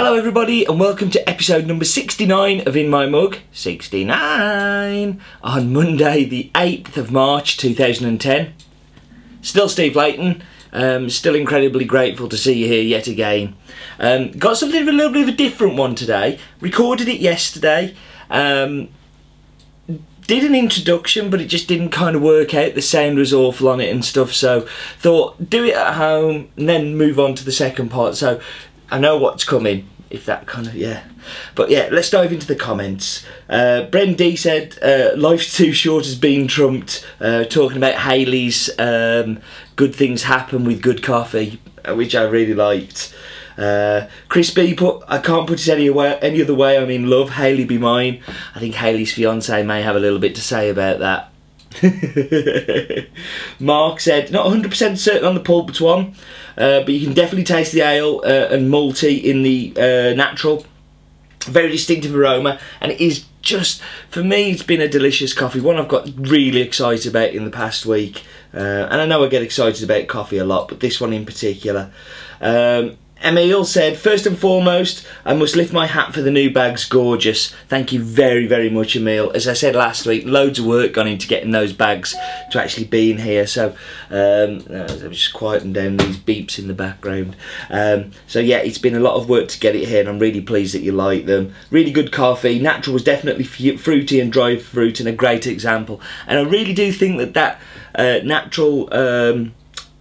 Hello, everybody, and welcome to episode number 69 of In My Mug 69 on Monday, the 8th of March 2010. Still Steve Leighton, um, still incredibly grateful to see you here yet again. Um, got something of a little bit of a different one today. Recorded it yesterday. Um, did an introduction, but it just didn't kind of work out. The sound was awful on it and stuff, so thought do it at home and then move on to the second part. So I know what's coming. If that kind of yeah, but yeah, let's dive into the comments. Uh, Bren D said, uh, "Life's too short" has been trumped. Uh, talking about Haley's um, "Good things happen with good coffee," uh, which I really liked. Uh, Chris B put, I can't put it any, way, any other way. I'm in love. Haley be mine. I think Haley's fiance may have a little bit to say about that. Mark said, not 100% certain on the pulped one, uh, but you can definitely taste the ale uh, and malty in the uh, natural. Very distinctive aroma, and it is just, for me, it's been a delicious coffee. One I've got really excited about in the past week. Uh, and I know I get excited about coffee a lot, but this one in particular. Um, Emil said, first and foremost, I must lift my hat for the new bags, gorgeous. Thank you very, very much, Emil. As I said last week, loads of work gone into getting those bags to actually be in here. So, um, I'm just quieting down these beeps in the background. Um, so yeah, it's been a lot of work to get it here, and I'm really pleased that you like them. Really good coffee. Natural was definitely fruity and dry fruit, and a great example. And I really do think that that uh, natural um,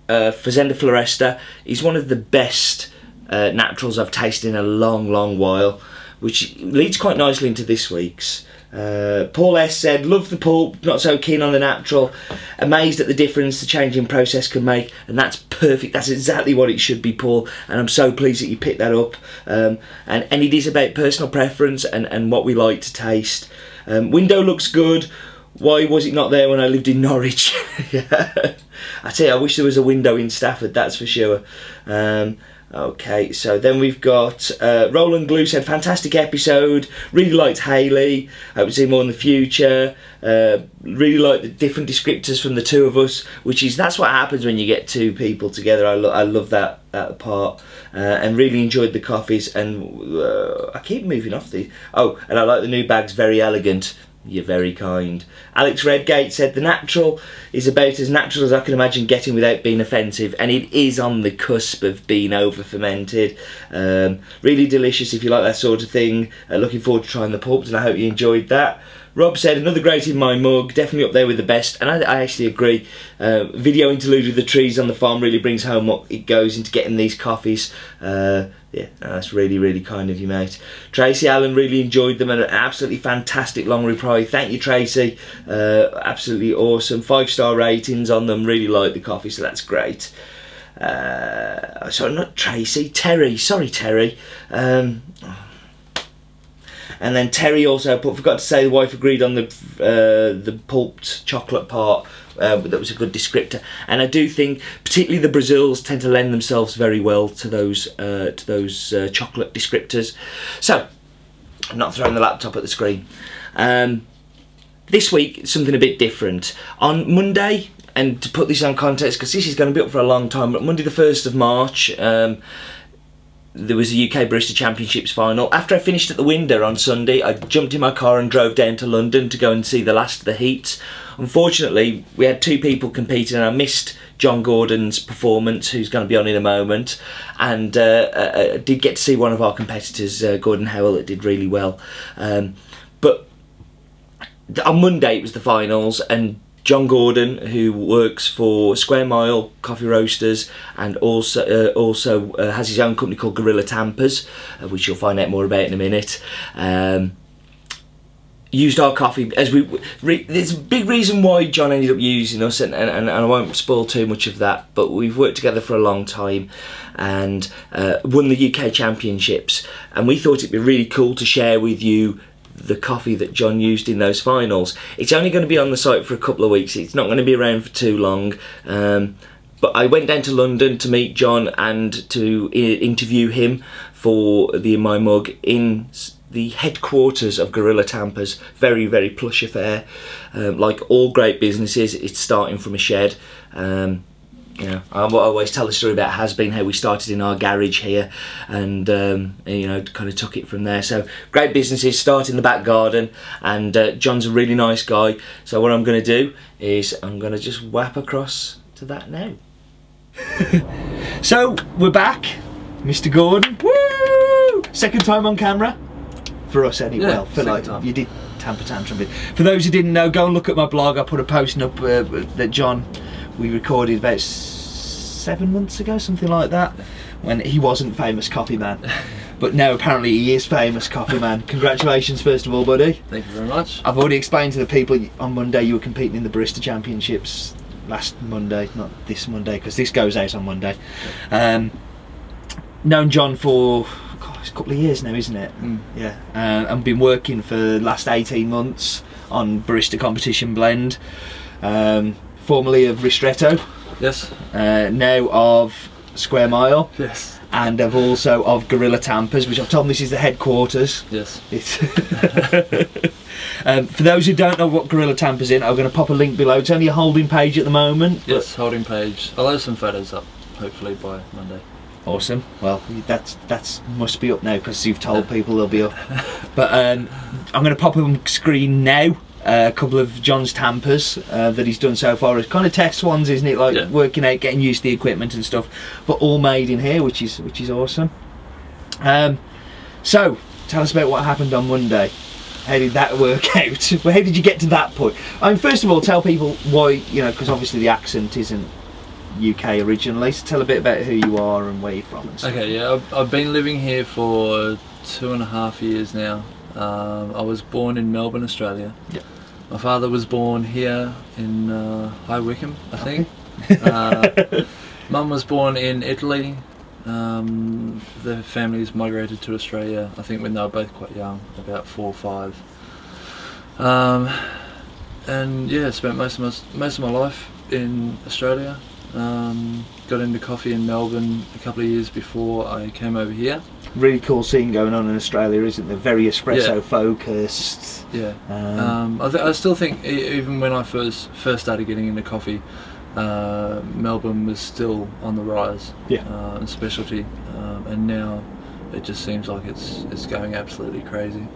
uh, Fazenda Floresta is one of the best uh, naturals I've tasted in a long, long while, which leads quite nicely into this week's. Uh, Paul S said, Love the pulp, not so keen on the natural, amazed at the difference the changing process can make, and that's perfect. That's exactly what it should be, Paul, and I'm so pleased that you picked that up. Um, and, and it is about personal preference and, and what we like to taste. Um, window looks good. Why was it not there when I lived in Norwich? yeah. I tell you, I wish there was a window in Stafford, that's for sure. Um, Okay, so then we've got uh, Roland Glue said, fantastic episode, really liked Haley, hope to see more in the future, uh, really like the different descriptors from the two of us, which is, that's what happens when you get two people together, I, lo I love that, that part, uh, and really enjoyed the coffees, and uh, I keep moving off these, oh, and I like the new bags, very elegant, you're very kind. Alex Redgate said the natural is about as natural as I can imagine getting without being offensive, and it is on the cusp of being over fermented. Um, really delicious if you like that sort of thing. Uh, looking forward to trying the pulps, and I hope you enjoyed that. Rob said another great in my mug, definitely up there with the best, and I, I actually agree. Uh, video interlude with the trees on the farm really brings home what it goes into getting these coffees. Uh, yeah, that's really, really kind of you, mate. Tracy Allen really enjoyed them and an absolutely fantastic long reply. Thank you, Tracy. Uh, absolutely awesome. Five star ratings on them. Really like the coffee, so that's great. Uh, sorry, not Tracy, Terry. Sorry, Terry. Um, and then Terry also put, forgot to say the wife agreed on the uh, the pulped chocolate part. Uh, that was a good descriptor, and I do think particularly the Brazils tend to lend themselves very well to those uh, to those uh, chocolate descriptors. So, I'm not throwing the laptop at the screen. Um, this week, something a bit different. On Monday, and to put this on context, because this is going to be up for a long time, but Monday the 1st of March, um, there was a UK Barista Championships final. After I finished at the Winder on Sunday, I jumped in my car and drove down to London to go and see the last of the heats. Unfortunately, we had two people competing and I missed John Gordon's performance, who's going to be on in a moment, and uh, uh, uh did get to see one of our competitors, uh, Gordon Howell, that did really well. Um, but on Monday it was the finals, and John Gordon, who works for Square Mile Coffee Roasters and also uh, also uh, has his own company called Gorilla Tampers, uh, which you'll find out more about in a minute. Um, used our coffee as we re, there's a big reason why John ended up using us and, and, and I won't spoil too much of that but we've worked together for a long time and uh, won the UK championships and we thought it'd be really cool to share with you the coffee that John used in those finals. It's only going to be on the site for a couple of weeks. It's not going to be around for too long. Um, but I went down to London to meet John and to interview him for the In My Mug in the headquarters of Gorilla Tampers. Very, very plush affair. Um, like all great businesses, it's starting from a shed. Um, know, I always tell the story about Has Bean how we started in our garage here, and um, you know, kind of took it from there. So great businesses start in the back garden, and uh, John's a really nice guy. So what I'm going to do is I'm going to just whap across to that now. so we're back, Mr. Gordon. Woo! Second time on camera for us anyway. Yeah, well, for like time. you did tamper tantrum. bit. For those who didn't know, go and look at my blog. I put a posting up uh, that John we recorded about seven months ago, something like that, when he wasn't famous copy man. But now apparently he is famous copy man. Congratulations, first of all, buddy. Thank you very much. I've already explained to the people on Monday you were competing in the Barista Championships last Monday, not this Monday, because this goes out on Monday. Um, known John for God, it's a couple of years now, isn't it? Mm. Yeah, uh, and been working for the last 18 months on Barista Competition Blend, um, formerly of Ristretto, Yes. uh, now of Square Mile, Yes. and of also of Gorilla Tampers, which I've told them this is the headquarters. Yes. It's um, for those who don't know what Gorilla Tampers in, I'm going to pop a link below. It's only a holding page at the moment. Yes. Holding page. I'll have some photos up. Hopefully by Monday. Awesome. Well, that's that's must be up now because you've told people they'll be up. But um, I'm going to pop on screen now. A couple of John's tampers uh, that he's done so far. It's kind of test ones, isn't it? Like Yeah. working out, getting used to the equipment and stuff, but all made in here, which is which is awesome. Um, so, tell us about what happened on Monday. How did that work out? How did you get to that point? I mean, first of all, tell people why you know, because obviously the accent isn't UK originally. So tell a bit about who you are and where you're from. Okay, yeah, I've, I've been living here for two and a half years now. Um, I was born in Melbourne, Australia. Yeah. My father was born here in uh, High Wycombe, I think. uh, Mum was born in Italy. Um, the families migrated to Australia, I think, when they were both quite young, about four or five. Um, and yeah, spent most of my most of my life in Australia. Um, got into coffee in Melbourne a couple of years before I came over here. Really cool scene going on in Australia, isn't there? Very espresso Yeah. focused. Yeah. Um, Um, I, th- I still think even when I first first started getting into coffee, uh, Melbourne was still on the rise. Yeah. Uh, and specialty, um, and now it just seems like it's it's going absolutely crazy.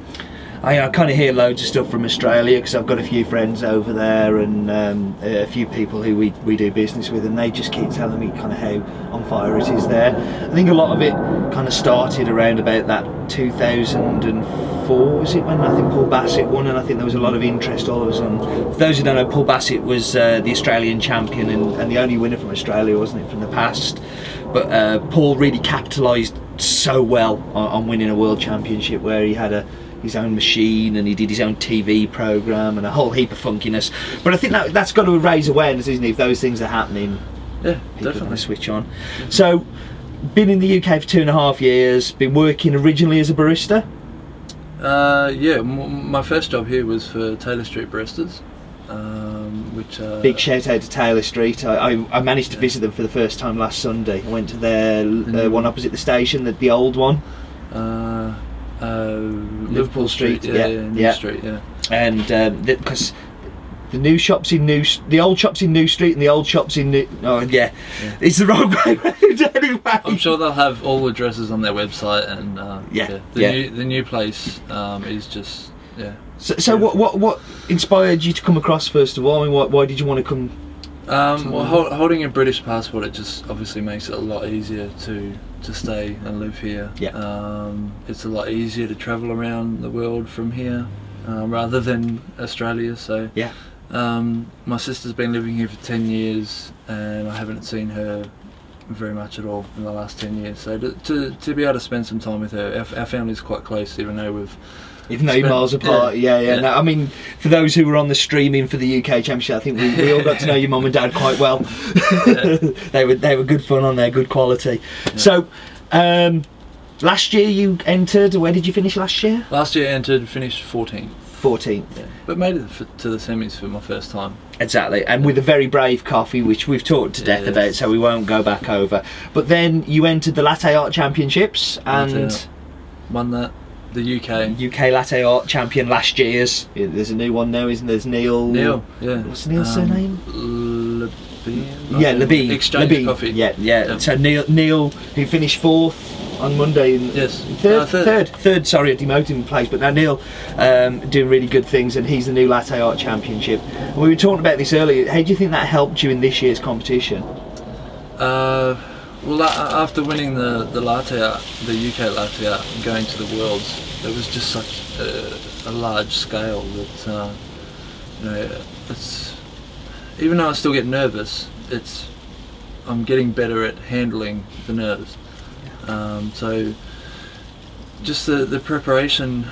I, I kind of hear loads of stuff from Australia because I've got a few friends over there and um, a few people who we, we do business with, and they just keep telling me kind of how on fire it is there. I think a lot of it kind of started around about that 2004, was it when I think Paul Bassett won, and I think there was a lot of interest all of a sudden. For those who don't know, Paul Bassett was uh, the Australian champion and, and the only winner from Australia, wasn't it, from the past? But uh, Paul really capitalised so well on, on winning a world championship where he had a his own machine and he did his own TV program and a whole heap of funkiness. But I think that that's got to raise awareness, isn't it? If those things are happening, Yeah, people definitely. switch on. So, been in the UK for two and a half years. Been working originally as a barista. Uh, yeah, m- my first job here was for Taylor Street Baristas, um, which uh, Big shout out to Taylor Street. I, I, I managed to visit them for the first time last Sunday. I went to their uh, one one. opposite the station, the, the old one, Uh, uh, Liverpool Street, yeah, yeah, yeah, New yeah. Street, yeah. and because. the new shops in New, the old shops in New Street and the old shops in New. Oh yeah, Yeah. it's the wrong way round anyway. I'm sure they'll have all the addresses on their website, and uh, Yeah, the yeah. new the new place um, is just yeah. So, so what, what what inspired you to come across first of all? I mean, why, why did you want to come? Um, well, hol- holding a British passport, it just obviously makes it a lot easier to to stay and live here. Yeah. Um, it's a lot easier to travel around the world from here uh, rather than Australia. So Yeah. Um, my sister's been living here for ten years, and I haven't seen her very much at all in the last ten years. So to to, to be able to spend some time with her, our, our family's quite close, even though we've Even though you're miles apart, yeah, yeah. yeah. No, I mean, for those who were on the streaming for the UK Championship, I think we, we all got to know your mum and dad quite well. they were they were good fun on there, good quality. So, um, last year you entered. Where did you finish last year? last year I entered, finished 14th, 14th. yeah. but made it to the semis for my first time. Exactly, and with a very brave coffee, which we've talked to death about, so we won't go back over. But then you entered the Latte Art Championships and. Won that, the UK. UK Latte Art Champion last year's. Yeah, There's a new one now, isn't there? There's Neil. Neil, yeah. What's Neil's Um, surname? Le- Yeah, Labine. Exchange Labine. Coffee. Yeah, yeah. Yeah. So Neil, Neil, who finished fourth on Monday. In, Yes. Third, Uh, third. third, third. Sorry, a demoting place. But now Neil um, doing really good things, and he's the new latte art championship. And we were talking about this earlier. How do you think that helped you in this year's competition? Uh, well, after winning the the latte art, the UK latte art, and going to the worlds, it was just such a, a large scale that uh, you know it's even though I still get nervous, it's I'm getting better at handling the nerves. Um, so just the the preparation.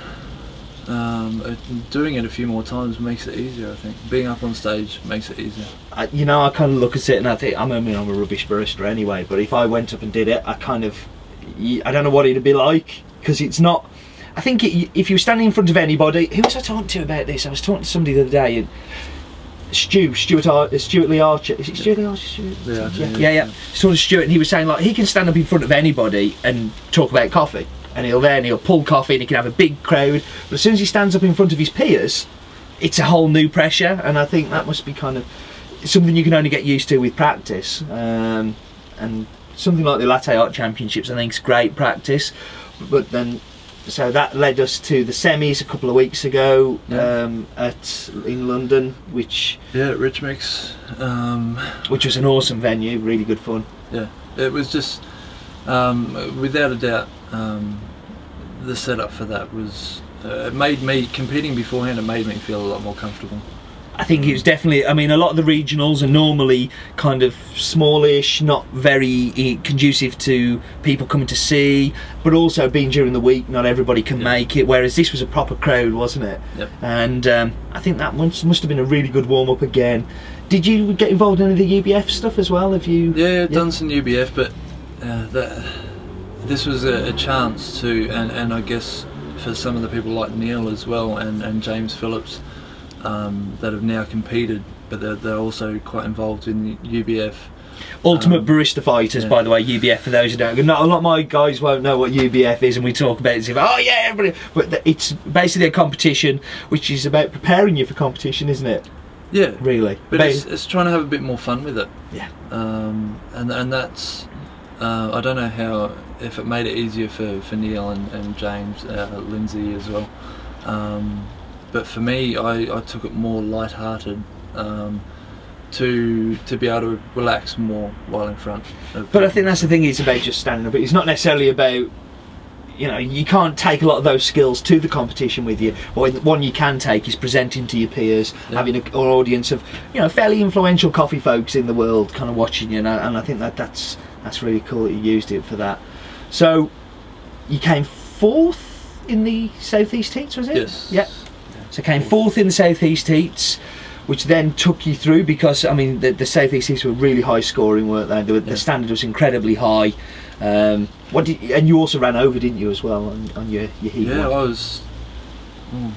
Um, uh, doing it a few more times makes it easier. I think being up on stage makes it easier. I, you know, I kind of look at it and I think, I mean, I'm a rubbish barista anyway, but if I went up and did it, I kind of, I don't know what it'd be like because it's not. I think it, if you were standing in front of anybody, who was I talking to about this? I was talking to somebody the other day, and Stu, Stuart, Ar- Stuart Lee Archer. Is it Stuart Lee Archer? Stuart? Archer, yeah, yeah. yeah, yeah. Sort of Stuart, and he was saying like he can stand up in front of anybody and talk about coffee, and he'll then he'll pull coffee and he can have a big crowd. But as soon as he stands up in front of his peers, it's a whole new pressure, and I think that must be kind of something you can only get used to with practice. Um, and something like the Latte Art Championships, I think, is great practice. But then, so that led us to the semis a couple of weeks ago Yeah. um, at in London, which Yeah, Rich Mix. Um, which was an awesome venue, really good fun. yeah, it was just um, without a doubt um, the setup for that was uh, it made me competing beforehand. It made me feel a lot more comfortable. I think it was definitely. I mean, a lot of the regionals are normally kind of smallish, not very conducive to people coming to see, but also being during the week, not everybody can Yeah. make it. Whereas this was a proper crowd, wasn't it? Yep. And um, I think that must must have been a really good warm up again. Did you get involved in any of the UBF stuff as well? Have you? Yeah, done some UBF, but uh, that, this was a, a chance to, and, and I guess for some of the people like Neil as well, and, and James Phillips, um, that have now competed, but they're, they're also quite involved in the UBF. Ultimate Um, Barista Fighters, yeah. by the way, UBF. For those who don't, not a lot of my guys won't know what UBF is, and we talk about it. as if, Oh yeah, everybody. But it's basically a competition, which is about preparing you for competition, isn't it? Yeah, Really. but it's, it's trying to have a bit more fun with it. Yeah. Um, and and that's uh, I don't know how if it made it easier for, for Neil and, and James, uh, Lindsay as well. Um, but for me, I, I took it more light-hearted um, to to be able to relax more while in front. Of But I think that's the thing. It's about just standing up. It's not necessarily about. You know, you can't take a lot of those skills to the competition with you. Or one you can take is presenting to your peers, Yeah. having a, an audience of, you know, fairly influential coffee folks in the world, kind of watching you. And I, and I think that that's that's really cool that you used it for that. So, you came fourth in the southeast heats, was it? Yes. Yeah. So came fourth in the southeast heats, which then took you through because I mean the, the southeast heats were really high scoring, weren't they? The, the Yeah. standard was incredibly high. Um, what did and you also ran over, didn't you, as well on, on your your heat? Yeah, one? I was mm,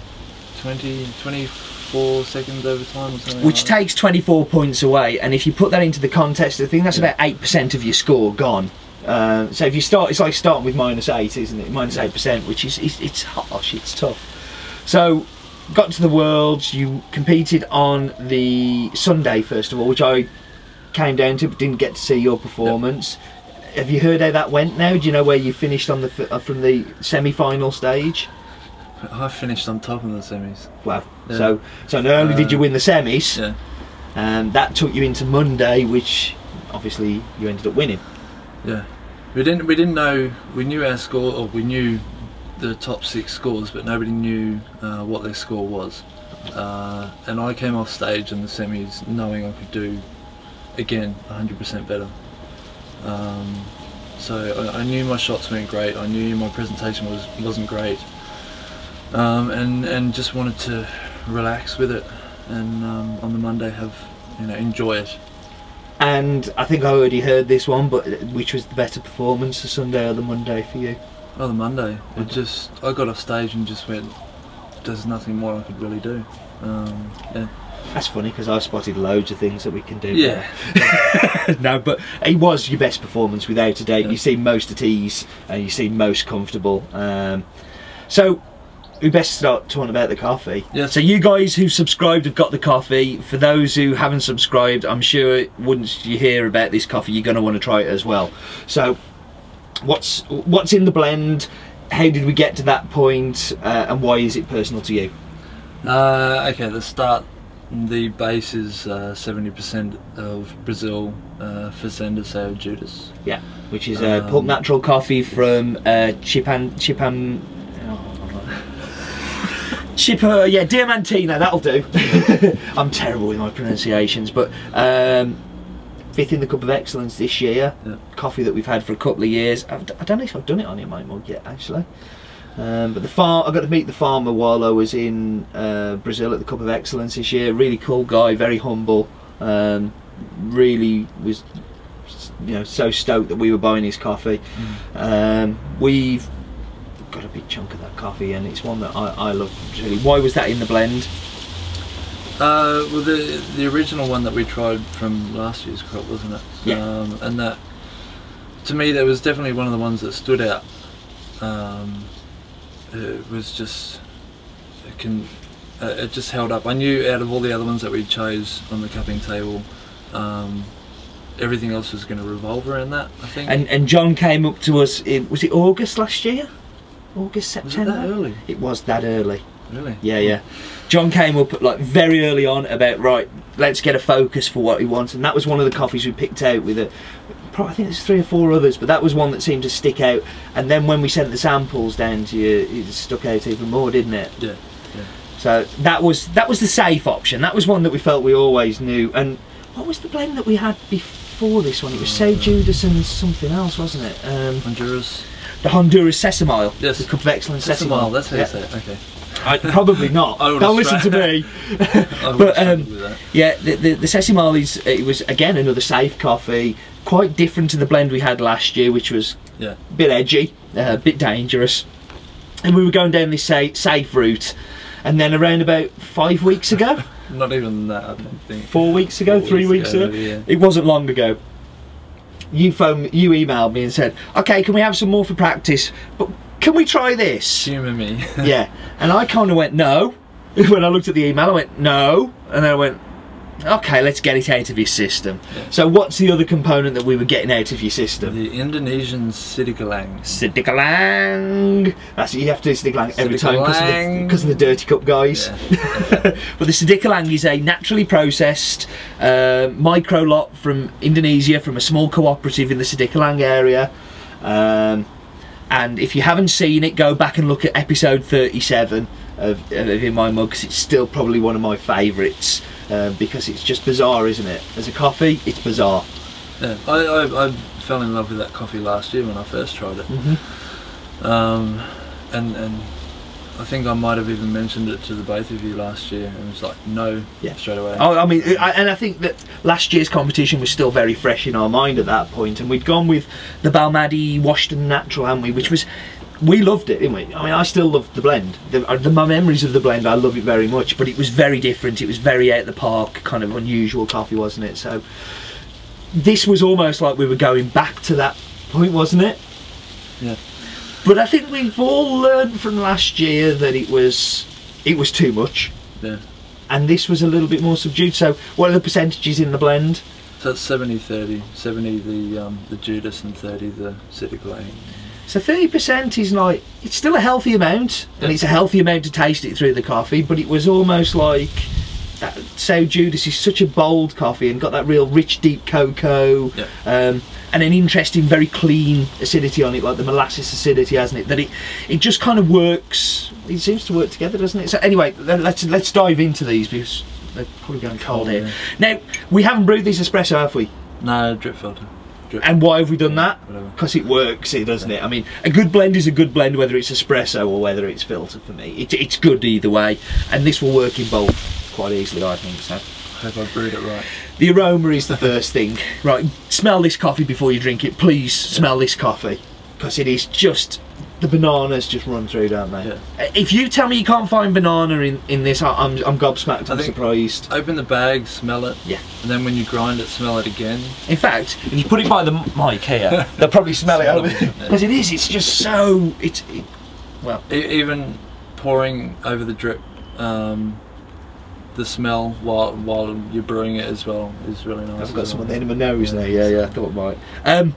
20, 24 seconds over time or something. Which like takes 24 points away, and if you put that into the contest, I think that's Yeah. about 8% of your score gone. Uh, so if you start, it's like starting with minus 8, isn't it? Minus Yeah. 8%, which is it's, it's harsh, it's tough. So, got to the Worlds, you competed on the Sunday, first of all, which I came down to but didn't get to see your performance. Have you heard how that went now? Do you know where you finished on the f- uh, from the semi-final stage? I finished on top of the semis. Well, Yeah. so so not only did you Uh, win the semis, Yeah. and that took you into Monday, which obviously you ended up winning. Yeah, we didn't we didn't know we knew our score or we knew the top six scores, but nobody knew uh, what their score was. Uh, and I came off stage in the semis knowing I could do again 100% better. Um, so I, I knew my shots weren't great. I knew my presentation was wasn't great, um, and and just wanted to relax with it, and um, on the Monday have you know enjoy it. And I think I already heard this one, but which was the better performance, the Sunday or the Monday for you? Oh, the Monday. It just I got off stage and just went. There's nothing more I could really do. Um, yeah. That's funny because I've spotted loads of things that we can do. Yeah. no, but it was your best performance without a doubt. Yeah. You seem most at ease and you seem most comfortable. Um, so we best start talking about the coffee. Yes. So you guys who subscribed have got the coffee. For those who haven't subscribed, I'm sure once you hear about this coffee, you're going to want to try it as well. So, what's what's in the blend? How did we get to that point, uh, and why is it personal to you? Uh, okay, the start. The base is uh, seventy percent of Brazil uh, Fazenda Sao Judas. Yeah, which is uh, Um, natural coffee from uh, Chipan Chipan. Chipper, yeah, Diamantina, that'll do. I'm terrible with my pronunciations, but um, fifth in the Cup of Excellence this year. Yeah. Coffee that we've had for a couple of years. I've, I don't know if I've done it on my mug yet, actually. Um, but the farm, I got to meet the farmer while I was in uh, Brazil at the Cup of Excellence this year. Really cool guy, very humble. Um, really was, you know, so stoked that we were buying his coffee. Um, we've got a big chunk of that coffee, and it's one that I, I love. Really, why was that in the blend? Uh, well, the the original one that we tried from last year's crop, wasn't it? Yeah. Um, and that, to me, that was definitely one of the ones that stood out. Um, it was just, it can, uh, it just held up. I knew out of all the other ones that we chose on the cupping table, um, everything else was going to revolve around that. I think. And and John came up to us in was it August last year? August was it September. that early? It was that early. Really? Yeah, yeah. John came up like very early on about right. Let's get a focus for what he wants, and that was one of the coffees we picked out with a. Probably, I think there's three or four others, but that was one that seemed to stick out. And then when we sent the samples down to you, it stuck out even more, didn't it? Yeah. So that was that was the safe option. That was one that we felt we always knew. And what was the blend that we had before this one? It was Say Judas and something else, wasn't it? Um, Honduras. The Honduras Sesamile. Yes. The Cup of Excellence Sesamile, Sesamile. that's how Yeah. you say it. Okay. I, probably not. I Don't listen to me. I But, but, um, that. Yeah, the, the, the Sesamile is it was again another safe coffee, quite different to the blend we had last year, which was Yeah. a bit edgy, uh, a bit dangerous. And we were going down this safe, safe route, and then around about five weeks ago, Not even that, I don't think. four weeks ago, Four three weeks ago, yeah. it wasn't long ago. You phoned, you emailed me and said, "Okay, can we have some more for practice? But can we try this?" Humour me. yeah, and I kind of went no. When I looked at the email, I went no, and then I went, "Okay, let's get it out of your system." Yeah. So, what's the other component that we were getting out of your system? the Indonesian Sidikalang. Sidikalang. That's you have to do Sidikalang every time because of, the, of the Dirty Cup guys. Yeah. but the Sidikalang is a naturally processed uh, micro lot from Indonesia, from a small cooperative in the Sidikalang area. Um, and if you haven't seen it, go back and look at episode 37 of, of In My Mug 'cause it's still probably one of my favourites uh, because it's just bizarre, isn't it? As a coffee, it's bizarre. Yeah. I, I, I fell in love with that coffee last year when I first tried it. Mm-hmm. Um, and, and I think I might have even mentioned it to the both of you last year and it was like, no, Yeah. straight away. Oh, I mean, I, and I think that last year's competition was still very fresh in our mind at that point, and we'd gone with the Balmadi Washington Natural, hadn't we? Which was, we loved it, didn't we? I mean, I still loved the blend. The, uh, the my memories of the blend, I love it very much, but it was very different. It was very out the park, kind of unusual coffee, wasn't it? So, this was almost like we were going back to that point, wasn't it? Yeah. But I think we've all learned from last year that it was, it was too much Yeah. and this was a little bit more subdued. So, what are the percentages in the blend? So it's 70 30. 70 the um, the Judas and 30 the Sidikalang. So, thirty percent is like it's still a healthy amount, and it's a healthy amount to taste it through the coffee. But it was almost like that. So Judas is such a bold coffee and got that real rich, deep cocoa, Yeah. um, and an interesting, very clean acidity on it, like the molasses acidity, hasn't it? That it it just kind of works. It seems to work together, doesn't it? So anyway, let's let's dive into these because they're probably going cold here. Now we haven't brewed these espresso, have we? No, drip filter. And why have we done that? Because it works, it doesn't it? I mean, a good blend is a good blend, whether it's espresso or whether it's filter. For me, it, it's good either way, and this will work in both quite easily, I think. So, I Hope I brewed it right. the aroma is the first thing. Right, smell this coffee before you drink it. Please smell this coffee, because it is just the bananas just run through, don't they? Yeah. Uh, If you tell me you can't find banana in, in this, I- I'm I'm gobsmacked. I'm surprised. Open the bag, smell it. Yeah. And then when you grind it, smell it again. In fact, if you put it by the mic here, they'll probably smell it Smell it, because it is. It's just so. It's it, well. Even pouring over the drip, um, the smell while while you're brewing it as well is really nice. I've got as some on well. the end of my nose Yeah. now. Yeah, yeah, I thought I might. Um,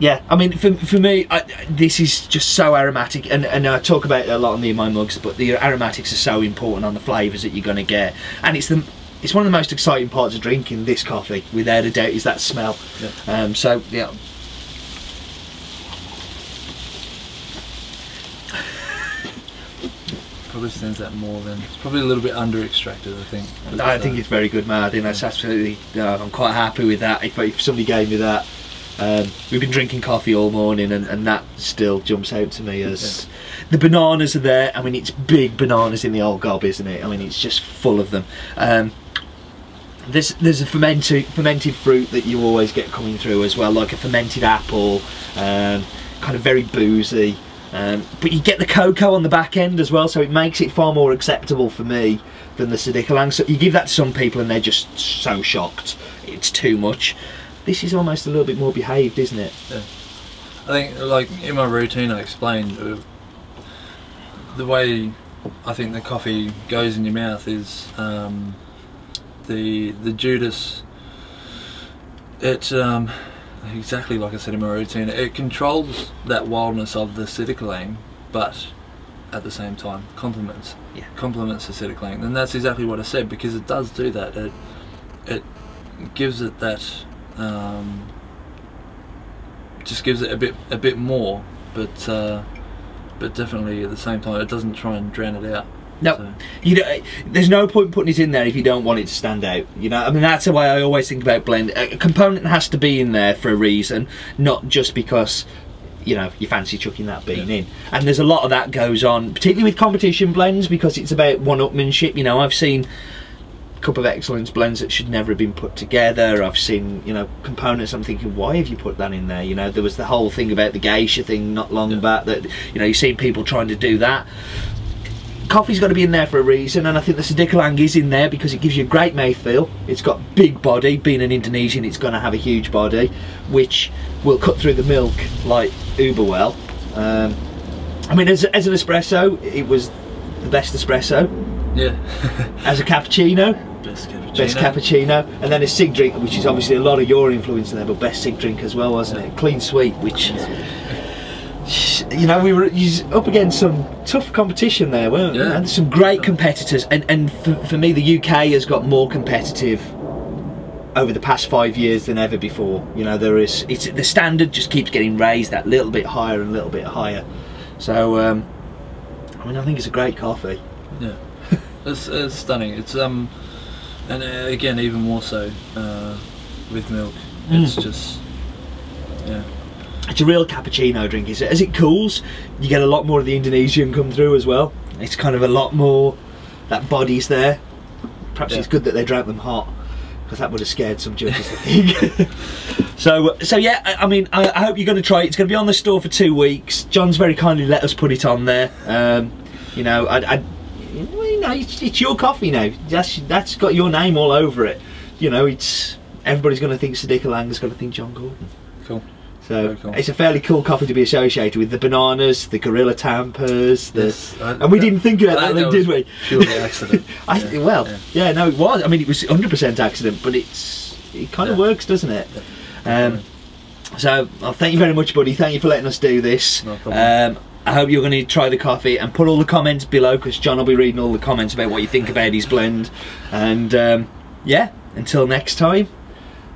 yeah, I mean, for, for me, I, this is just so aromatic, and, and I talk about it a lot on the in my mugs, but the aromatics are so important on the flavours that you're going to get, and it's the it's one of the most exciting parts of drinking this coffee, without a doubt, is that smell. Yeah. Um, so yeah. Probably stands out more than it's probably a little bit under extracted. I think. I think it's very good, man. I think that's absolutely. Uh, I'm quite happy with that. If, if somebody gave me that, um, we've been drinking coffee all morning, and, and that still jumps out to me as the bananas are there. I mean, it's big bananas in the old gob, isn't it? I mean, it's just full of them. Um, there's there's a fermented fermented fruit that you always get coming through as well, like a fermented apple, um, kind of very boozy. Um, but you get the cocoa on the back end as well, so it makes it far more acceptable for me than the Sidikalang. So you give that to some people and they're just so shocked. It's too much. This is almost a little bit more behaved, isn't it? Yeah. I think, like in my routine, I explained uh, the way I think the coffee goes in your mouth is um, the the Judas. It um, exactly like I said in my routine. It controls that wildness of the Sidikalang, but at the same time complements Yeah. complements the Sidikalang, and that's exactly what I said because it does do that. It it gives it that. Um, just gives it a bit a bit more, but uh, but definitely at the same time it doesn't try and drown it out. No, So, you don't, there's no point putting it in there if you don't want it to stand out. You know, I mean that's the way I always think about blend. A component has to be in there for a reason, not just because you know you fancy chucking that bean Yeah. in. And there's a lot of that goes on, particularly with competition blends, because it's about one-upmanship. You know, I've seen cup of excellence blends that should never have been put together. I've seen you know components. I'm thinking, why have you put that in there? You know, there was the whole thing about the geisha thing not long Yeah. back that you know you've seen people trying to do that coffee's got to be in there for a reason, and I think the Sidikalang is in there because it gives you a great mouthfeel. It's got big body. Being an Indonesian, it's going to have a huge body, which will cut through the milk like uber well. Um, I mean, as, as an espresso, it was the best espresso. yeah, As a cappuccino, best cappuccino. best cappuccino, and then a sig drink, which is obviously a lot of your influence in there, but best sig drink as well, wasn't it? Clean sweet, which you know we were up against some tough competition there, weren't we? Yeah. And some great competitors, and and for, for me the UK has got more competitive over the past five years than ever before. You know there is it's the standard just keeps getting raised that little bit higher and a little bit higher. So um, I mean I think it's a great coffee. Yeah, it's, it's stunning. It's um, and uh, again even more so uh, with milk. It's Mm. just yeah, It's a real cappuccino drink. Is it? As it cools, you get a lot more of the Indonesian come through as well. It's kind of a lot more that body's there. Perhaps Yeah. it's good that they drank them hot because that would have scared some judges. I think. so, so yeah. I, I mean, I, I hope you're going to try it. It's going to be on the store for two weeks. John's very kindly let us put it on there. Um, you know, I, I you know, it's, it's your coffee now. That's that's got your name all over it. You know, it's everybody's going to think Sidikalang is going to think John Gordon. cool. So cool. it's a fairly cool coffee to be associated with the bananas, the gorilla tampers, the Yes, I- and we didn't think about that, then, did we? Purely accident. I, Yeah, well, yeah. yeah. no, it was. I mean, it was 100% accident, but it's it kind of Yeah. works, doesn't it? Um, so, well, thank you very much, buddy. Thank you for letting us do this. No problem. Um, I hope you're going to try the coffee and put all the comments below because John will be reading all the comments about what you think about his blend. And um, yeah, until next time.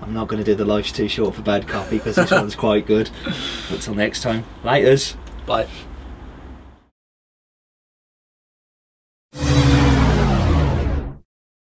I'm not going to do the life's too short for bad coffee because this one's quite good. Until next time, laters. Bye.